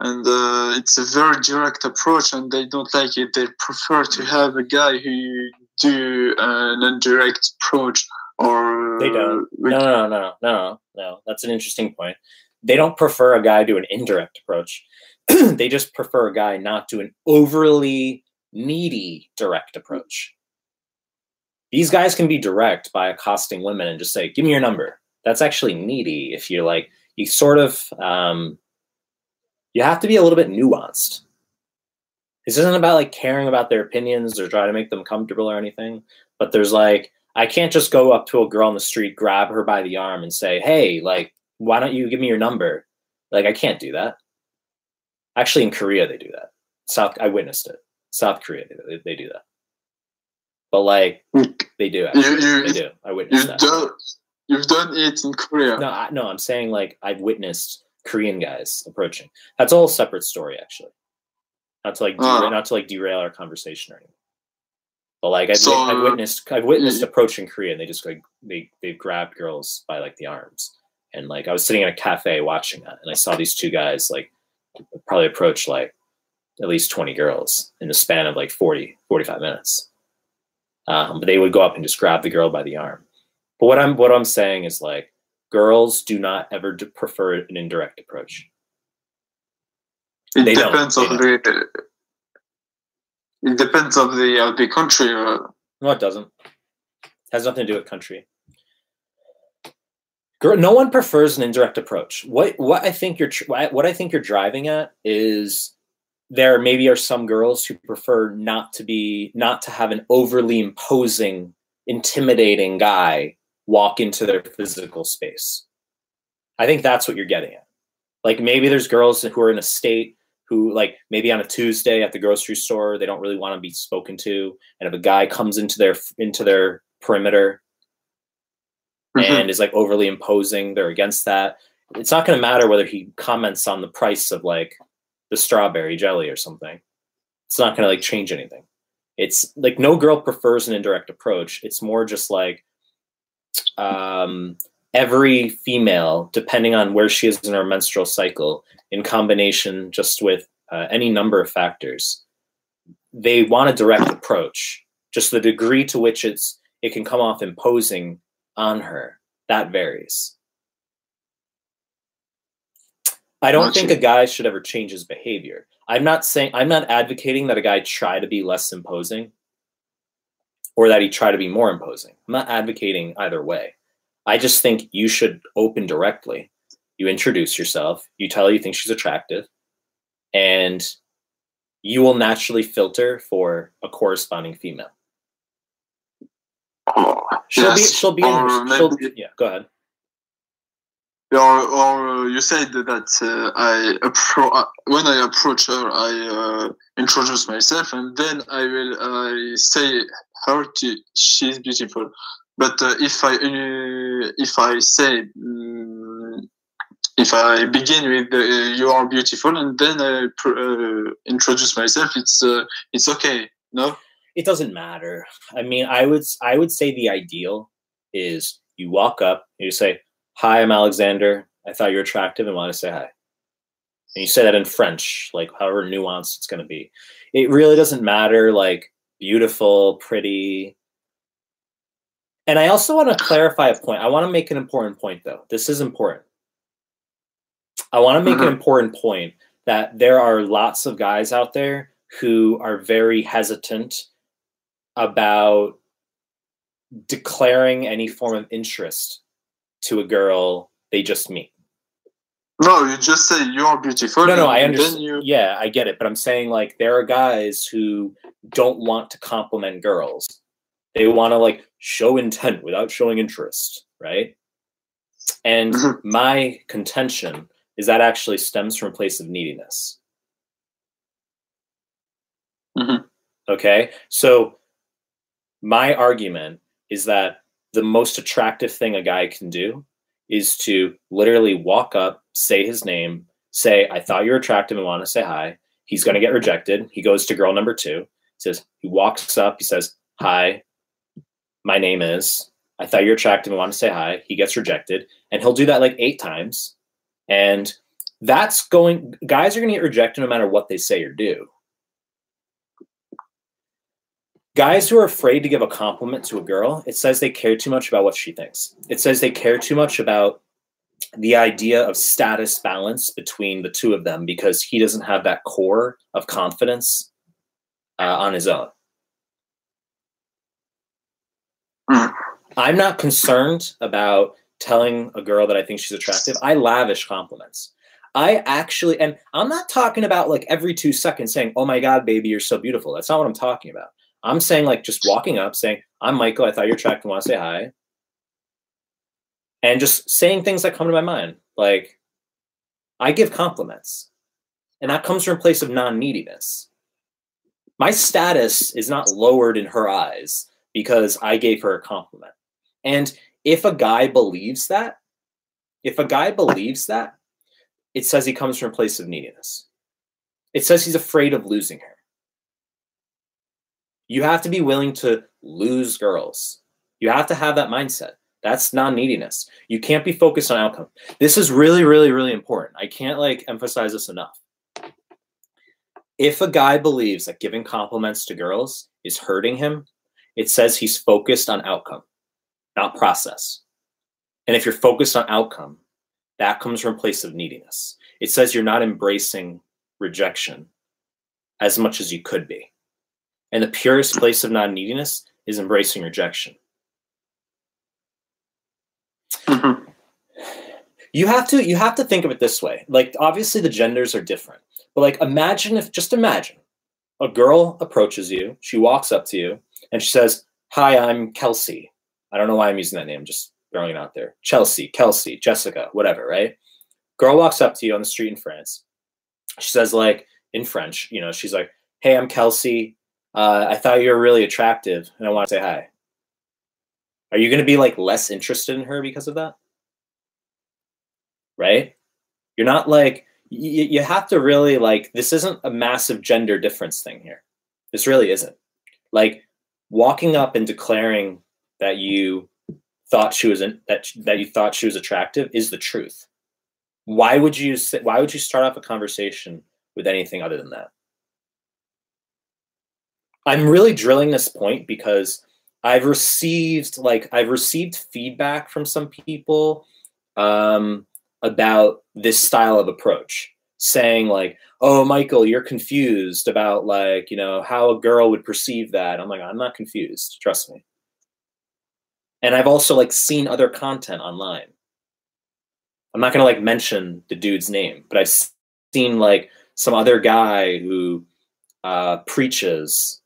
and uh, it's a very direct approach, and they don't like it. They prefer to have a guy who do an indirect approach, or They don't. No, no, no, no, no, no. That's an interesting point. They don't prefer a guy do an indirect approach. they just prefer a guy not do an overly needy direct approach. These guys can be direct by accosting women and just say, "Give me your number." That's actually needy. If you're like, you sort of, um, you have to be a little bit nuanced. This isn't about like caring about their opinions or try to make them comfortable or anything. But there's like, I can't just go up to a girl on the street, grab her by the arm, and say, "Hey, like, why don't you give me your number?" Like, I can't do that. Actually, in Korea, they do that. South, I witnessed it. South Korea, they, they do that. But like, hmm. they do. Actually. you, They do. I witnessed you've that. done you've done it in Korea. No, I, no, I'm saying like I've witnessed Korean guys approaching. That's all a separate story, actually. Not to like Oh. derail, not to like derail our conversation or anything. But like I've, So, I've witnessed I've witnessed approach in Korea and they just like they they grabbed girls by like the arms. And like I was sitting in a cafe watching that and I saw these two guys like probably approach like at least 20 girls in the span of like 40, 45 minutes. Um, but they would go up and just grab the girl by the arm. But what I'm what I'm saying is like girls do not ever d- prefer an indirect approach. It They don't, depends on the. It depends on the of the country. Uh, No, it doesn't. has nothing to do with country. Girl, no one prefers an indirect approach. What what I think you're tr- what I think you're driving at is there maybe are some girls who prefer not to be not to have an overly imposing, intimidating guy walk into their physical space. I think that's what you're getting at. Like maybe there's girls who are in a state who like maybe on a Tuesday at the grocery store they don't really want to be spoken to and if a guy comes into their into their perimeter mhm. and is like overly imposing they're against that it's not going to matter whether he comments on the price of like the strawberry jelly or something it's not going to like change anything it's like no girl prefers an indirect approach it's more just like um every female depending on where she is in her menstrual cycle in combination just with uh, any number of factors they want a direct approach. Just the degree to which it's it can come off imposing on her that varies. I don't think a guy should ever change his behavior. I'm not saying i'm not advocating that a guy try to be less imposing or that he try to be more imposing. I'm not advocating either way. I just think you should open directly. You introduce yourself. You tell her you think she's attractive. And you will naturally filter for a corresponding female. Oh, she'll be she'll be Or her, she'll, maybe- yeah go ahead. Or, or uh, you said that uh, I appro- uh, when I approach her, I uh, introduce myself, and then I will I say her she's beautiful. But uh, if I uh, if I say mm, if I begin with uh, you are beautiful, and then I uh, introduce myself, it's uh, it's okay. No. it doesn't matter i mean i would i would say the ideal is you walk up and you say hi i'm alexander i thought you were attractive and want to say hi and you say that in french like however nuanced it's going to be it really doesn't matter like beautiful pretty and i also want to clarify a point i want to make an important point though this is important i want to make an Mhm. important point that there are lots of guys out there who are very hesitant about declaring any form of interest to a girl they just meet. No, you just say you are beautiful. No, no, I understand. you- Yeah, I get it, but I'm saying like there are guys who don't want to compliment girls. They want to like show intent without showing interest, right? And Mhm. my contention is that actually stems from a place of neediness. Mhm. Okay, so my argument is that the most attractive thing a guy can do is to literally walk up, say his name, say, I thought you were attractive and want to say hi. He's going to get rejected. He goes to girl number two, says, he walks up, he says, Hi, my name is, I thought you're attractive and want to say hi. He gets rejected. And he'll do that like eight times. And that's going guys are going to get rejected no matter what they say or do guys who are afraid to give a compliment to a girl it says they care too much about what she thinks it says they care too much about the idea of status balance between the two of them because he doesn't have that core of confidence uh, on his own Mm. i'm not concerned about telling a girl that i think she's attractive i lavish compliments I actually, and I'm not talking about like every two seconds saying, oh my God, baby, you're so beautiful. That's not what I'm talking about. I'm saying like just walking up saying, I'm Michael. I thought you're attractive. Want to say hi. And just saying things that come to my mind. Like I give compliments and that comes from a place of non-neediness. My status is not lowered in her eyes because I gave her a compliment. And if a guy believes that, if a guy believes that, it says he comes from a place of neediness. It says he's afraid of losing her. You have to be willing to lose girls. You have to have that mindset. That's non neediness. You can't be focused on outcome. This is really, really, really important. I can't like emphasize this enough. If a guy believes that giving compliments to girls is hurting him, it says he's focused on outcome, not process. And if you're focused on outcome, that comes from a place of neediness. It says you're not embracing rejection as much as you could be. And the purest place of non neediness is embracing rejection. Mhm. You have to you have to think of it this way. Like obviously the genders are different. But like imagine if just imagine a girl approaches you, she walks up to you and she says, "Hi, I'm Kelsey." I don't know why I'm using that name, just throwing it out there. Chelsea, Kelsey, Jessica, whatever, right? Girl walks up to you on the street in France. She says, like in French, you know, she's like, "Hey, I'm Kelsey. Uh, I thought you were really attractive, and I want to say hi." Are you going to be like less interested in her because of that? Right? You're not like you, you have to really like this isn't a massive gender difference thing here. This really isn't. Like walking up and declaring that you thought she was in, that that you thought she was attractive is the truth. Why would you why would you start off a conversation with anything other than that? I'm really drilling this point because I've received like I've received feedback from some people um, about this style of approach, saying like, "Oh, Michael, you're confused about like you know how a girl would perceive that." I'm like, I'm not confused. Trust me and I've also like seen other content online. I'm not gonna like mention the dude's name, but I've seen like some other guy who uh, preaches,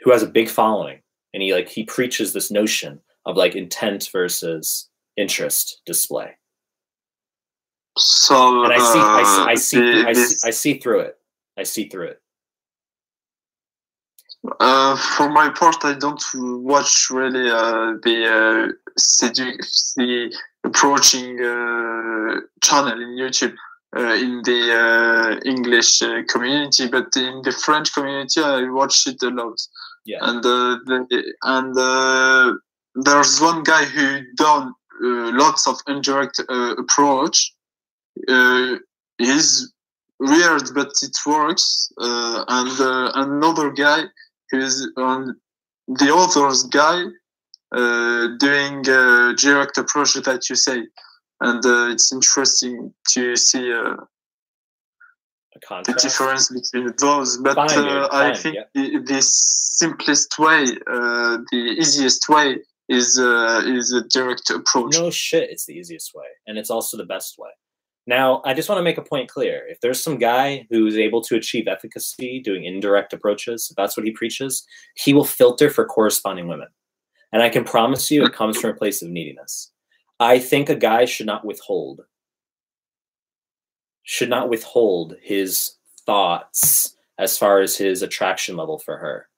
who has a big following, and he like he preaches this notion of like intent versus interest display. So And I see, I see, uh, I see, the- I see, I see through it. I see through it. Uh, for my part, I don't watch really uh, the uh, sedu- the approaching uh, channel in YouTube uh, in the uh, English uh, community, but in the French community, I watch it a lot. Yeah. And uh, the, and uh, there's one guy who done uh, lots of indirect uh, approach. Uh, he's weird, but it works. Uh, and another guy who's on the other's guy doing direct approach that you say, and it's interesting to see A the difference between those. But Fine, uh, I think yeah. the, the simplest way, uh, the easiest way, is uh, is a direct approach. No shit, it's the easiest way. And it's also the best way. Now, I just want to make a point clear. If there's some guy who's able to achieve efficacy doing indirect approaches, if that's what he preaches, he will filter for corresponding women. And I can promise you it comes from a place of neediness. I think a guy should not withhold, should not withhold his thoughts as far as his attraction level for her.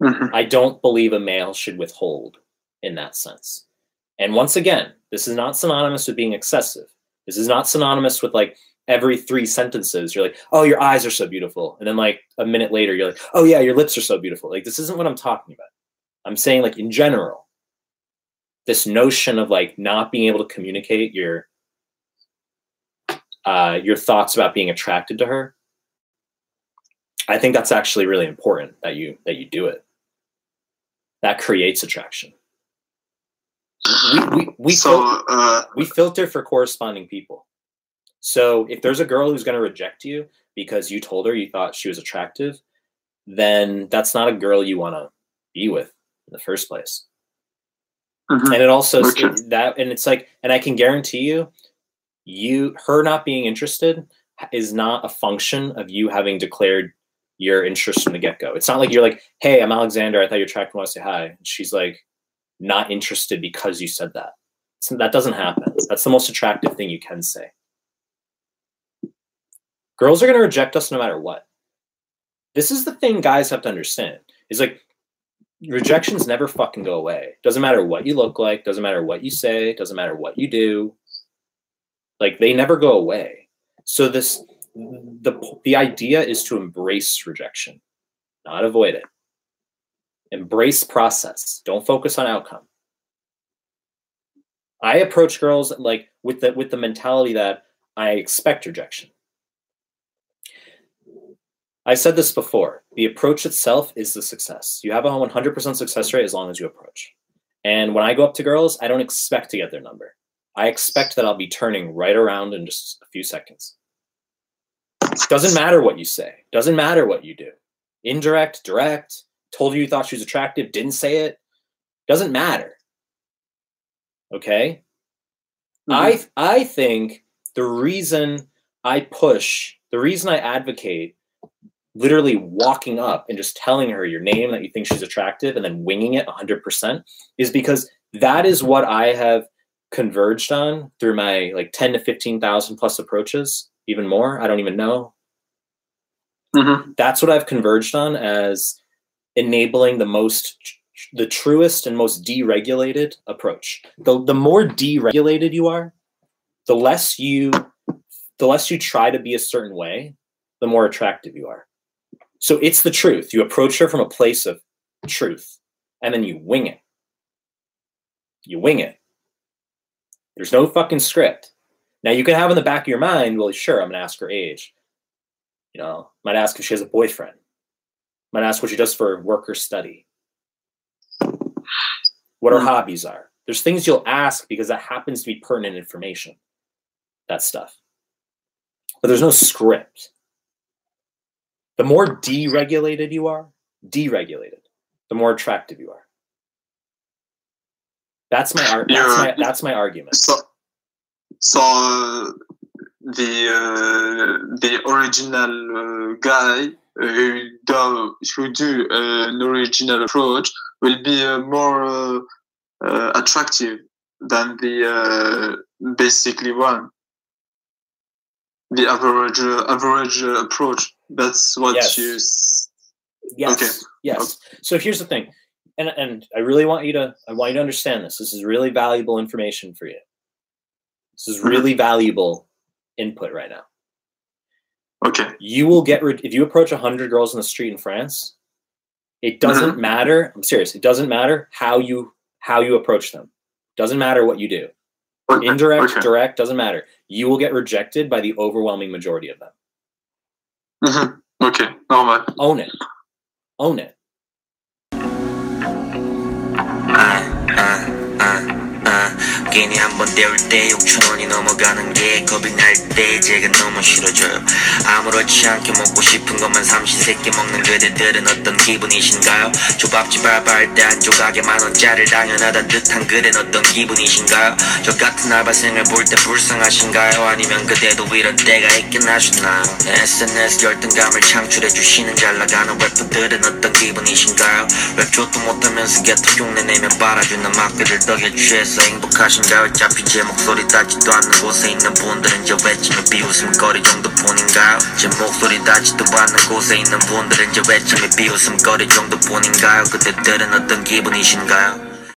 Mhm. I don't believe a male should withhold in that sense. And once again, this is not synonymous with being excessive. This is not synonymous with like every three sentences you're like, "Oh, your eyes are so beautiful," and then like a minute later you're like, "Oh yeah, your lips are so beautiful." Like this isn't what I'm talking about. I'm saying like in general, this notion of like not being able to communicate your uh, your thoughts about being attracted to her, I think that's actually really important that you that you do it. That creates attraction. We we, we, so fil- uh, we filter for corresponding people. So if there's a girl who's going to reject you because you told her you thought she was attractive, then that's not a girl you want to be with in the first place. mhm. And it also Okay. that and it's like and I can guarantee you you her not being interested is not a function of you having declared your interest from the get-go. It's not like you're like, "Hey, I'm Alexander. I thought you're attractive. Want to say hi?" And she's like, "Not interested because you said that." So that doesn't happen. That's the most attractive thing you can say. Girls are to reject us no matter what. This is the thing guys have to understand. Is like rejections never fucking go away. Doesn't matter what you look like, doesn't matter what you say, doesn't matter what you do. Like they never go away. So this the the idea is to embrace rejection, not avoid it. Embrace process. Don't focus on outcome. I approach girls like with the with the mentality that I expect rejection. I said this before. The approach itself is the success. You have a 100% success rate as long as you approach. And when I go up to girls, I don't expect to get their number. I expect that I'll be turning right around in just a few seconds. Doesn't matter what you say. Doesn't matter what you do. Indirect, direct, told you you thought she was attractive, didn't say it. Doesn't matter. Okay? Mm-hmm. I I think the reason I push, the reason I advocate literally walking up and just telling her your name that you think she's attractive and then winging it 100% is because that is what I have converged on through my like 10 to 15,000 plus approaches, even more. I don't even know. Mhm. That's what I've converged on as enabling the most the truest and most deregulated approach. The the more deregulated you are, the less you the less you try to be a certain way, the more attractive you are. So it's the truth. You approach her from a place of truth and then you wing it. You wing it. There's no fucking script. Now you can have in the back of your mind, well, sure, I'm gonna ask her age. You know, might ask if she has a boyfriend. Might ask what she does for work or study. What her Hmm. hobbies are. There's things you'll ask because that happens to be pertinent information. That stuff. But there's no script. The more deregulated you are, deregulated, the more attractive you are. That's my ar- that's my that's my argument. So, so uh, the uh, the original uh, guy uh, who do who do uh, an original approach will be uh, more uh, uh, attractive than the uh, basically one. The average uh, average uh, approach. That's what Yes. you. Yes. Okay. Yes. So here's the thing, and and I really want you to I want you to understand this. This is really valuable information for you. This is really valuable input right now. Okay. You will get re- if you approach hundred girls in the street in France. It doesn't matter. I'm serious. It doesn't matter how you how you approach them. Doesn't matter what you do. okay. Indirect, Okay. direct, doesn't matter. You will get rejected by the overwhelming majority of them. Mhm. Okay. Normal. Own it. Own it. time. 괜히 한번 때울 때 6천원이 넘어가는 게 겁이 날때 제가 너무 싫어져요. 아무렇지 않게 먹고 싶은 것만 삼시세끼 먹는 그대들은 어떤 기분이신가요? 조밥집 알바할 때 한 조각에 만원짜리를 당연하다 듯한 그댄 어떤 기분이신가요? 저 같은 알바생을 볼 때 불쌍하신가요? 아니면 그대도 이런 때가 있긴 하시나요 SNS 열등감을 창출해 주시는 잘나가는 래퍼들은 어떤 기분이신가요? 랩 조도 못하면서 개토 흉내내며 빨아주는 막들을 덕에 취해서 행복하신 가요 어차피 제 목소리 닿지도 않는 곳에 있는 분들은 저 외침의 비웃음거리 정도뿐인가요 제 목소리 닿지도 않는 곳에 있는 분들은 저 외침의 비웃음거리 정도뿐인가요 그대들은 어떤 기분이신가요